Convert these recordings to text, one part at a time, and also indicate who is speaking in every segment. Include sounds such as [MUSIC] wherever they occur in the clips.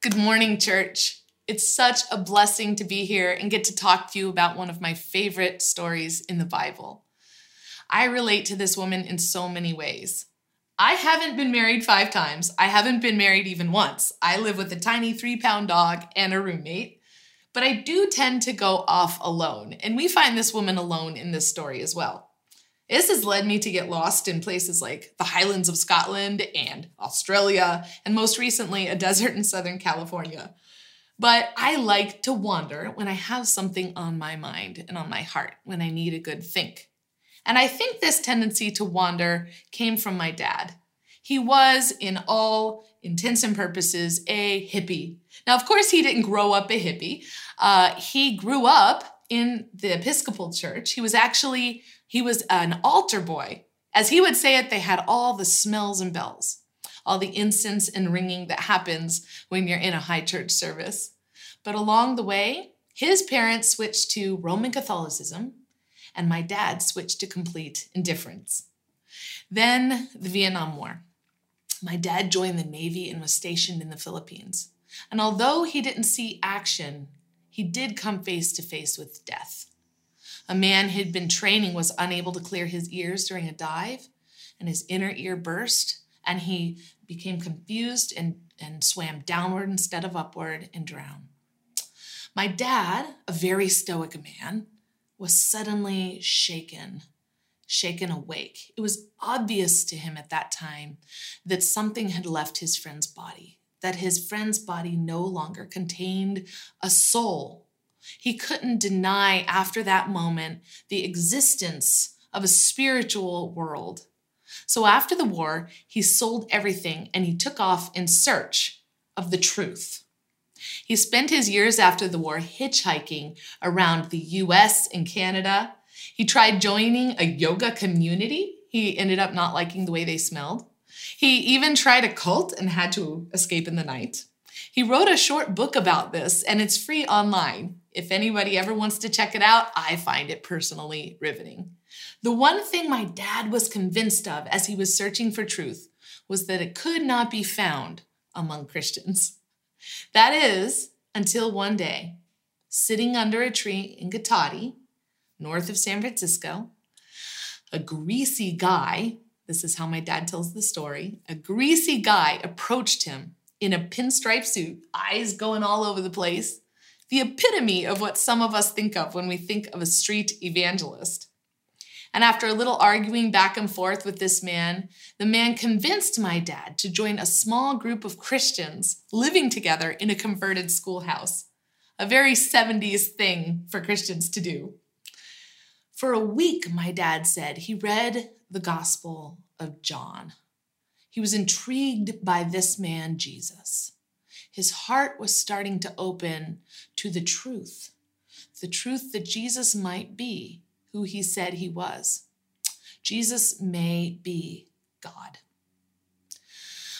Speaker 1: Good morning, church. It's such a blessing to be here and get to talk to you about one of my favorite stories in the Bible. I relate to this woman in so many ways. I haven't been married five times. I haven't been married even once. I live with a tiny three pound dog and a roommate. But I do tend to go off alone, and we find this woman alone in this story as well. This has led me to get lost in places like the Highlands of Scotland and Australia, and most recently, a desert in Southern California. But I like to wander when I have something on my mind and on my heart, when I need a good think. And I think this tendency to wander came from my dad. He was, in all intents and purposes, a hippie. Now, of course, he didn't grow up a hippie. Uh, he grew up in the Episcopal Church. He was actually he was an altar boy. As he would say it, they had all the smells and bells, all the incense and ringing that happens when you're in a high church service. But along the way, his parents switched to Roman Catholicism, and my dad switched to complete indifference. Then the Vietnam War. My dad joined the Navy and was stationed in the Philippines. And although he didn't see action, he did come face to face with death. A man who'd been training was unable to clear his ears during a dive, and his inner ear burst, and he became confused and, and swam downward instead of upward and drowned. My dad, a very stoic man, was suddenly shaken, shaken awake. It was obvious to him at that time that something had left his friend's body, that his friend's body no longer contained a soul he couldn't deny after that moment the existence of a spiritual world. So after the war, he sold everything and he took off in search of the truth. He spent his years after the war hitchhiking around the US and Canada. He tried joining a yoga community. He ended up not liking the way they smelled. He even tried a cult and had to escape in the night. He wrote a short book about this, and it's free online. If anybody ever wants to check it out, I find it personally riveting. The one thing my dad was convinced of as he was searching for truth was that it could not be found among Christians. That is, until one day, sitting under a tree in Cotati, north of San Francisco, a greasy guy, this is how my dad tells the story, a greasy guy approached him in a pinstripe suit, eyes going all over the place, the epitome of what some of us think of when we think of a street evangelist. And after a little arguing back and forth with this man, the man convinced my dad to join a small group of Christians living together in a converted schoolhouse. A very 70s thing for Christians to do. For a week, my dad said, he read the Gospel of John. He was intrigued by this man, Jesus. His heart was starting to open to the truth, the truth that Jesus might be who he said he was. Jesus may be God.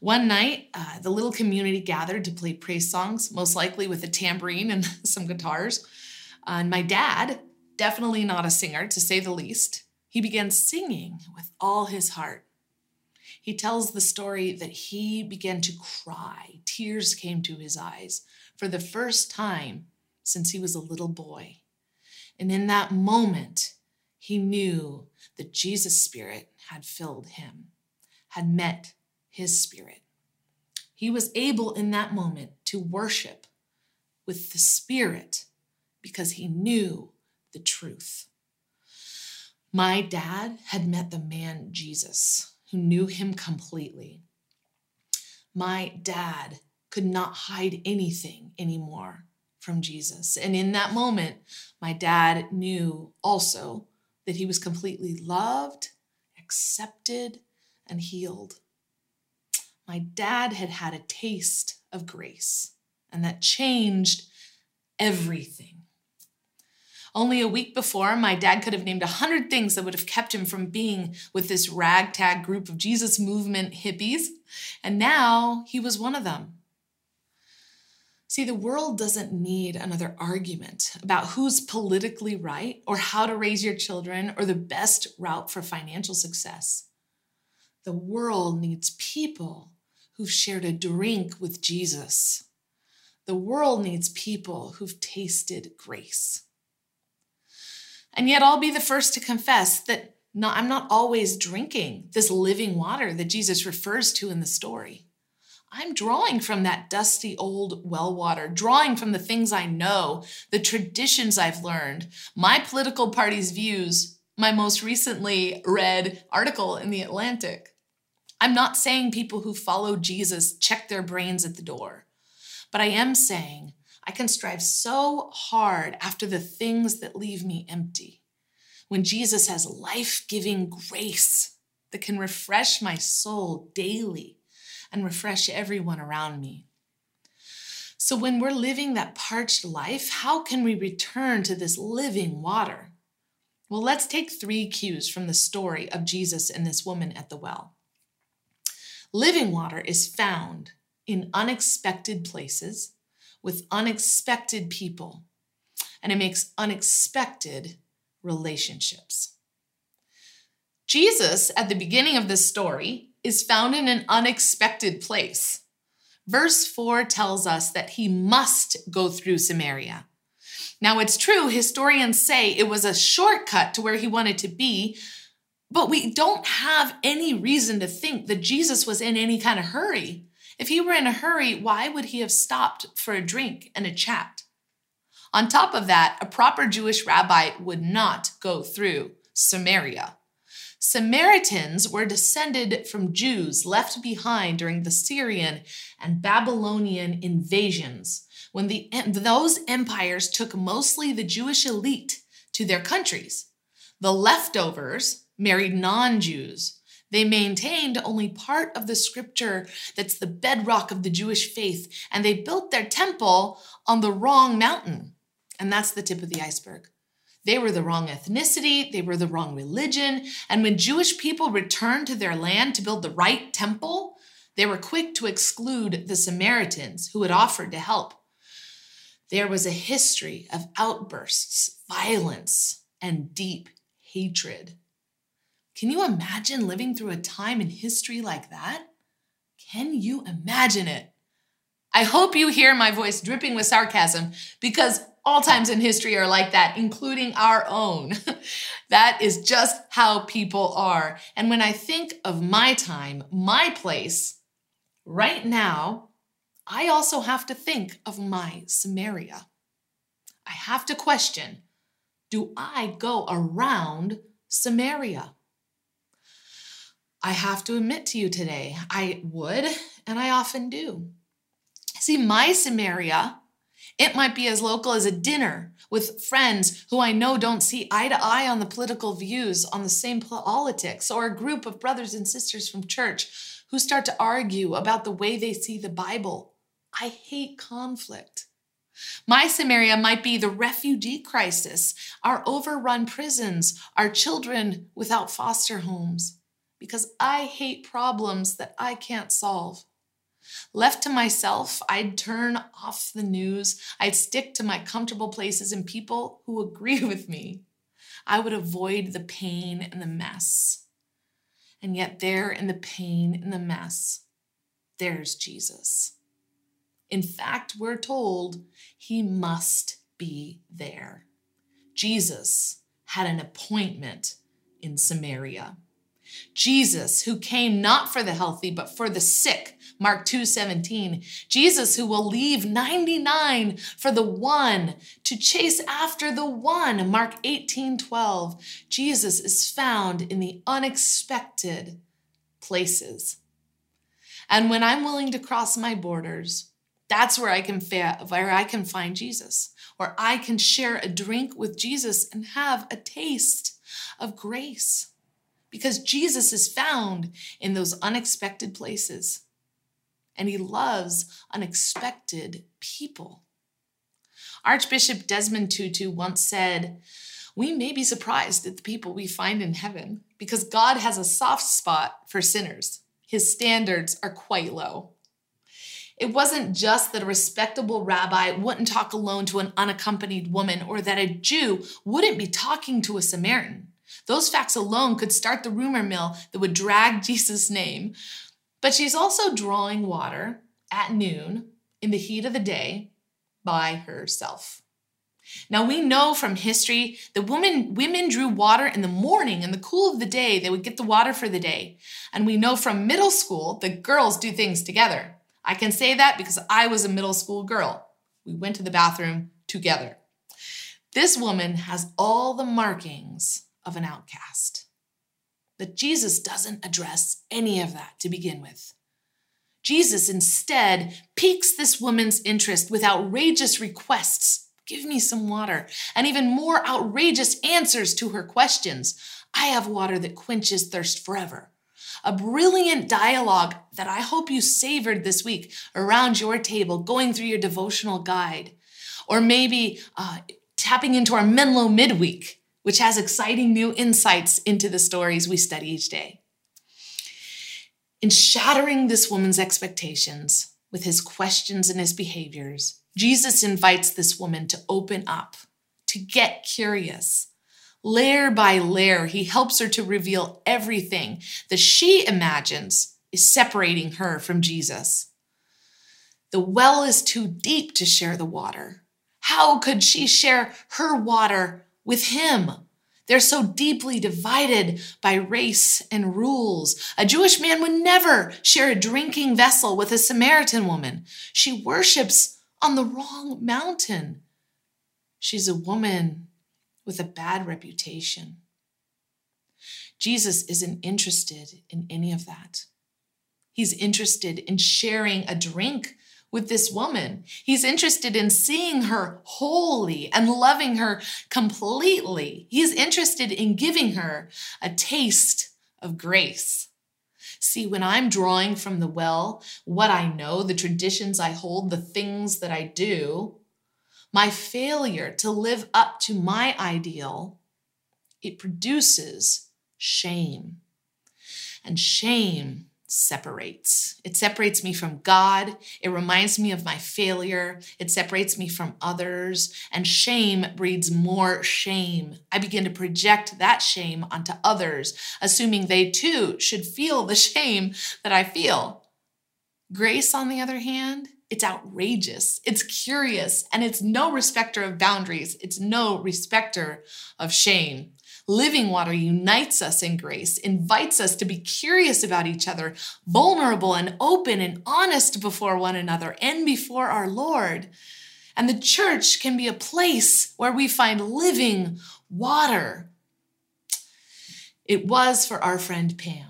Speaker 1: One night, uh, the little community gathered to play praise songs, most likely with a tambourine and [LAUGHS] some guitars. Uh, and my dad, definitely not a singer to say the least, he began singing with all his heart. He tells the story that he began to cry. Tears came to his eyes for the first time since he was a little boy. And in that moment, he knew that Jesus' spirit had filled him, had met his spirit. He was able in that moment to worship with the spirit because he knew the truth. My dad had met the man Jesus who knew him completely. My dad could not hide anything anymore from Jesus. And in that moment, my dad knew also that he was completely loved, accepted, and healed. My dad had had a taste of grace, and that changed everything. Only a week before, my dad could have named a hundred things that would have kept him from being with this ragtag group of Jesus movement hippies, and now he was one of them. See, the world doesn't need another argument about who's politically right or how to raise your children or the best route for financial success. The world needs people who've shared a drink with Jesus, The world needs people who've tasted grace. And yet, I'll be the first to confess that not, I'm not always drinking this living water that Jesus refers to in the story. I'm drawing from that dusty old well water, drawing from the things I know, the traditions I've learned, my political party's views, my most recently read article in The Atlantic. I'm not saying people who follow Jesus check their brains at the door, but I am saying I can strive so hard after the things that leave me empty. When Jesus has life giving grace that can refresh my soul daily and refresh everyone around me. So, when we're living that parched life, how can we return to this living water? Well, let's take three cues from the story of Jesus and this woman at the well. Living water is found in unexpected places with unexpected people, and it makes unexpected relationships. Jesus, at the beginning of this story, is found in an unexpected place. Verse 4 tells us that he must go through Samaria. Now, it's true, historians say it was a shortcut to where he wanted to be, but we don't have any reason to think that Jesus was in any kind of hurry. If he were in a hurry, why would he have stopped for a drink and a chat? On top of that, a proper Jewish rabbi would not go through Samaria. Samaritans were descended from Jews left behind during the Syrian and Babylonian invasions, when the, those empires took mostly the Jewish elite to their countries. The leftovers married non Jews. They maintained only part of the scripture that's the bedrock of the Jewish faith, and they built their temple on the wrong mountain. And that's the tip of the iceberg. They were the wrong ethnicity, they were the wrong religion. And when Jewish people returned to their land to build the right temple, they were quick to exclude the Samaritans who had offered to help. There was a history of outbursts, violence, and deep hatred. Can you imagine living through a time in history like that? Can you imagine it? I hope you hear my voice dripping with sarcasm because all times in history are like that, including our own. [LAUGHS] that is just how people are. And when I think of my time, my place, right now, I also have to think of my Samaria. I have to question do I go around Samaria? I have to admit to you today, I would, and I often do. See, my Samaria it might be as local as a dinner with friends who I know don't see eye to eye on the political views on the same politics, or a group of brothers and sisters from church who start to argue about the way they see the Bible. I hate conflict. My Samaria might be the refugee crisis, our overrun prisons, our children without foster homes, because I hate problems that I can't solve. Left to myself, I'd turn off the news. I'd stick to my comfortable places and people who agree [LAUGHS] with me. I would avoid the pain and the mess. And yet, there in the pain and the mess, there's Jesus. In fact, we're told he must be there. Jesus had an appointment in Samaria. Jesus, who came not for the healthy, but for the sick, Mark 2 17. Jesus, who will leave 99 for the one to chase after the one, Mark 18 12. Jesus is found in the unexpected places. And when I'm willing to cross my borders, that's where I can fa- where I can find Jesus, where I can share a drink with Jesus and have a taste of grace because Jesus is found in those unexpected places and he loves unexpected people. Archbishop Desmond Tutu once said, We may be surprised at the people we find in heaven because God has a soft spot for sinners. His standards are quite low. It wasn't just that a respectable rabbi wouldn't talk alone to an unaccompanied woman or that a Jew wouldn't be talking to a Samaritan. Those facts alone could start the rumor mill that would drag [LAUGHS] Jesus' name. But she's also drawing water at noon in the heat of the day by herself. Now we know from history that women women drew water in the morning in the cool of the day. They would get the water for the day. And we know from middle school that girls do things together. I can say that because I was a middle school girl. We went to the bathroom together. This woman has all the markings of an outcast. But Jesus doesn't address any of that to begin with. Jesus instead piques this woman's interest with outrageous requests Give me some water, and even more outrageous answers to her questions. I have water that quenches thirst forever. A brilliant dialogue that I hope you savored this week around your table, going through your devotional guide. Or maybe uh, tapping into our Menlo midweek, which has exciting new insights into the stories we study each day. In shattering this woman's expectations with his questions and his behaviors, Jesus invites this woman to open up, to get curious. Layer by layer, he helps her to reveal everything that she imagines is separating her from Jesus. The well is too deep to share the water. How could she share her water with him? They're so deeply divided by race and rules. A Jewish man would never share a drinking vessel with a Samaritan woman. She worships on the wrong mountain. She's a woman with a bad reputation. Jesus isn't interested in any of that. He's interested in sharing a drink with this woman. He's interested in seeing her wholly and loving her completely. He's interested in giving her a taste of grace. See, when I'm drawing from the well, what I know, the traditions I hold, the things that I do, my failure to live up to my ideal, it produces shame. And shame separates. It separates me from God. It reminds me of my failure. It separates me from others. And shame breeds more shame. I begin to project that shame onto others, assuming they too should feel the [LAUGHS] shame that I feel. Grace, on the other hand, it's outrageous, it's curious, and it's no respecter of boundaries. It's no respecter of shame. Living water unites us in grace, invites us to be curious about each other, vulnerable and open and honest before one another and before our Lord. And the church can be a place where we find living water. It was for our friend Pam.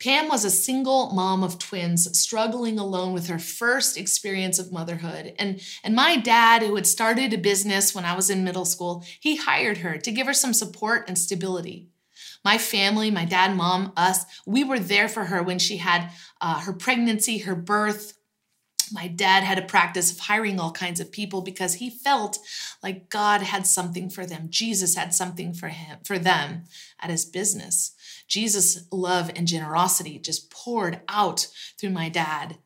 Speaker 1: Pam was a single mom of twins struggling alone with her first experience of motherhood. And, and my dad, who had started a business when I was in middle school, he hired her to give her some support and stability. My family, my dad, mom, us, we were there for her when she had uh, her pregnancy, her birth. My dad had a practice of hiring all kinds of people because he felt like God had something for them. Jesus had something for him, for them at his business. Jesus' love and generosity just poured out through my dad.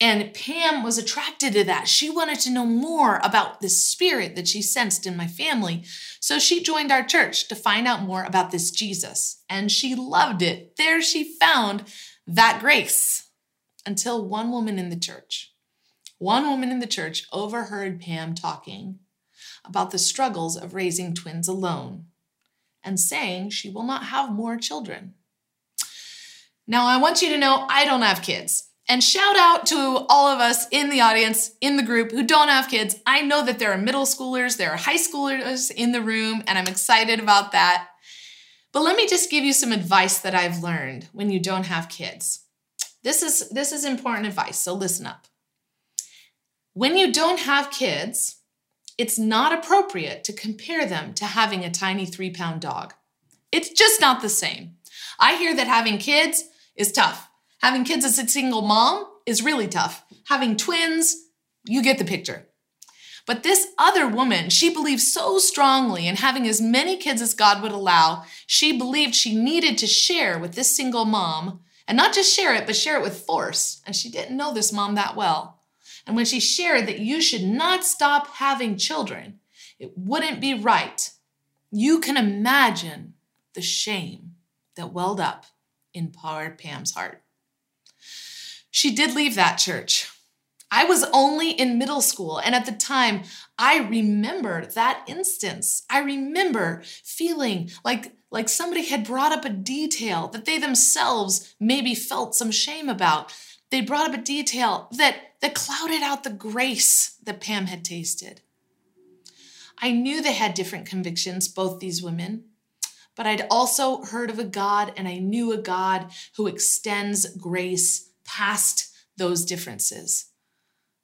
Speaker 1: And Pam was attracted to that. She wanted to know more about the spirit that she sensed in my family. So she joined our church to find out more about this Jesus. And she loved it. There she found that grace until one woman in the church, one woman in the church overheard Pam talking about the struggles of raising twins alone and saying she will not have more children. Now, I want you to know I don't have kids. And shout out to all of us in the audience, in the group who don't have kids. I know that there are middle schoolers, there are high schoolers in the room, and I'm excited about that. But let me just give you some advice that I've learned when you don't have kids. This is this is important advice, so listen up. When you don't have kids, it's not appropriate to compare them to having a tiny three pound dog. It's just not the same. I hear that having kids is tough. Having kids as a single mom is really tough. Having twins, you get the picture. But this other woman, she believed so strongly in having as many kids as God would allow, she believed she needed to share with this single mom, and not just share it, but share it with force. And she didn't know this mom that well. And when she shared that you should not stop having children, it wouldn't be right. You can imagine the shame that welled up in poor Pam's heart. She did leave that church. I was only in middle school, and at the time, I remember that instance. I remember feeling like, like somebody had brought up a detail that they themselves maybe felt some shame about. They brought up a detail that, that clouded out the grace that Pam had tasted. I knew they had different convictions, both these women, but I'd also heard of a God and I knew a God who extends grace past those differences.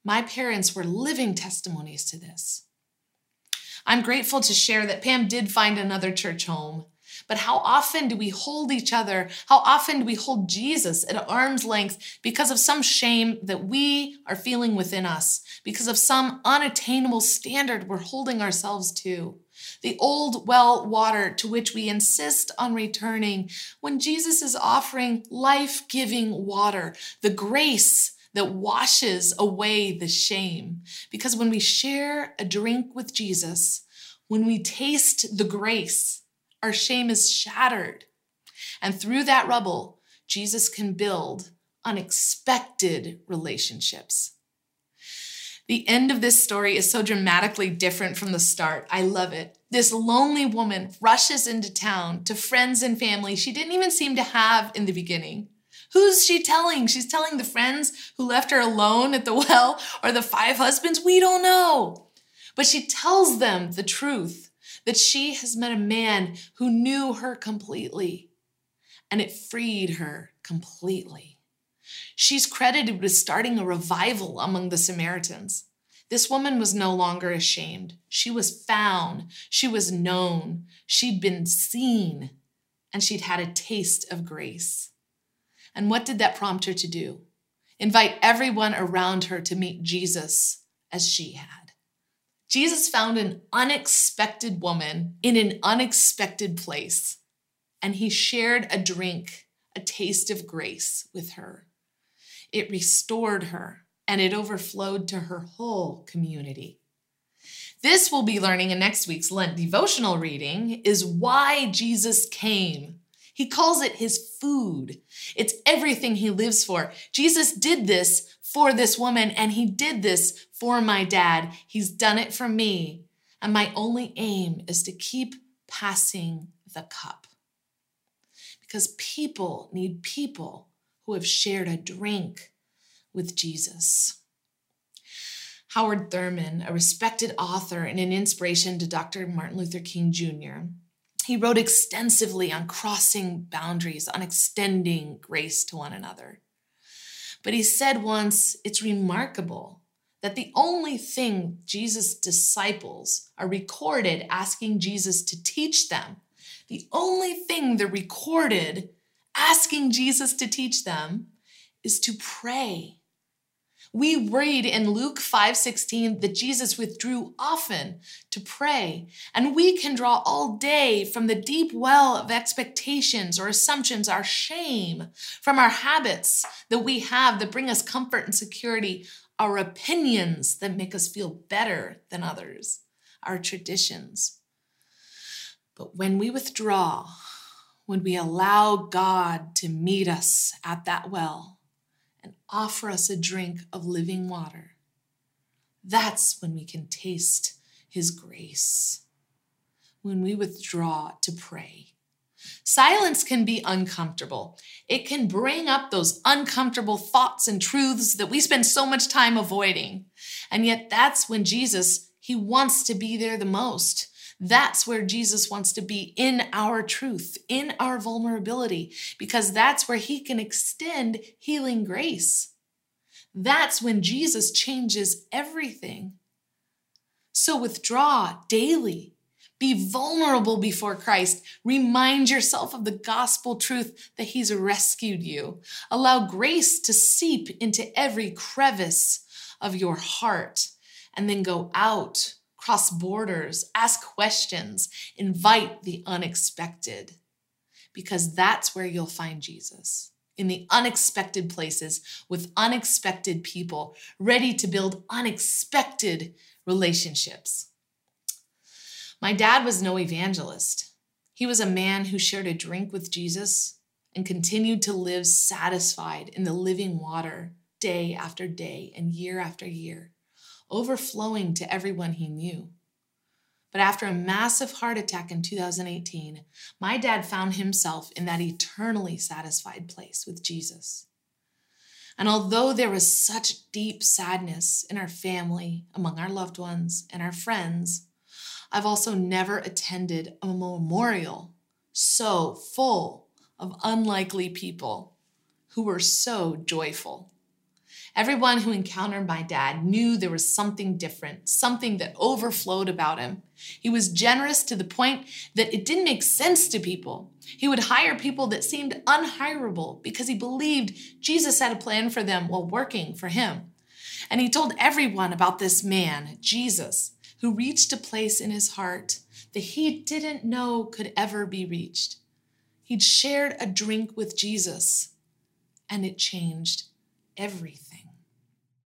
Speaker 1: My parents were living testimonies to this. I'm grateful to share that Pam did find another church home. But how often do we hold each other? How often do we hold Jesus at arm's length because of some shame that we are feeling within us, because of some unattainable standard we're holding ourselves to? The old well water to which we insist on returning when Jesus is offering life giving water, the grace that washes away the shame. Because when we share a drink with Jesus, when we taste the grace, our shame is shattered. And through that rubble, Jesus can build unexpected relationships. The end of this story is so dramatically different from the start. I love it. This lonely woman rushes into town to friends and family she didn't even seem to have in the beginning. Who's she telling? She's telling the friends who left her alone at the well or the five husbands? We don't know. But she tells them the truth that she has met a man who knew her completely, and it freed her completely. She's credited with starting a revival among the Samaritans. This woman was no longer ashamed. She was found. She was known. She'd been seen. And she'd had a taste of grace. And what did that prompt her to do? Invite everyone around her to meet Jesus as she had. Jesus found an unexpected woman in an unexpected place, and he shared a drink, a taste of grace with her. It restored her, and it overflowed to her whole community. This we'll be learning in next week's Lent devotional reading is why Jesus came he calls it his food. It's everything he lives for. Jesus did this for this woman, and he did this for my dad. He's done it for me. And my only aim is to keep passing the cup. Because people need people who have shared a drink with Jesus. Howard Thurman, a respected author and an inspiration to Dr. Martin Luther King Jr., he wrote extensively on crossing boundaries, on extending grace to one another. But he said once, it's remarkable that the only thing Jesus' disciples are recorded asking Jesus to teach them, the only thing they're recorded asking Jesus to teach them is to pray we read in Luke 5:16 that Jesus withdrew often to pray, and we can draw all day from the deep well of expectations or assumptions, our shame, from our habits that we have that bring us comfort and security, our opinions that make us feel better than others, our traditions. But when we withdraw, when we allow God to meet us at that well, offer us a drink of living water. That's when we can taste His grace, when we withdraw to pray. Silence can be uncomfortable. It can bring up those uncomfortable thoughts and truths that we spend so much time avoiding. And yet, that's when Jesus, He wants to be there the most. That's where Jesus wants to be in our truth, in our vulnerability, because that's where he can extend healing grace. That's when Jesus changes everything. So withdraw daily. Be vulnerable before Christ. Remind yourself of the gospel truth that He's rescued you. Allow grace to seep into every crevice of your heart, and then go out cross borders, ask questions, invite the unexpected, because that's where you'll find Jesus. In the unexpected places with unexpected people, ready to build unexpected relationships. My dad was no evangelist. He was a man who shared a drink with Jesus and continued to live satisfied in the living water day after day and year after year, overflowing to everyone he knew. But after a massive heart attack in 2018, my dad found himself in that eternally satisfied place with Jesus. And although there was such deep sadness in our family, among our loved ones, and our friends, I've also never attended a memorial so full of unlikely people who were so joyful. Everyone who encountered my dad knew there was something different, something that overflowed about him. He was generous to the point that it didn't make sense to people. He would hire people that seemed unhirable because he believed Jesus had a plan for them while working for him. And he told everyone about this man, Jesus, who reached a place in his heart that he didn't know could ever be reached. He'd shared a drink with Jesus, and it changed everything.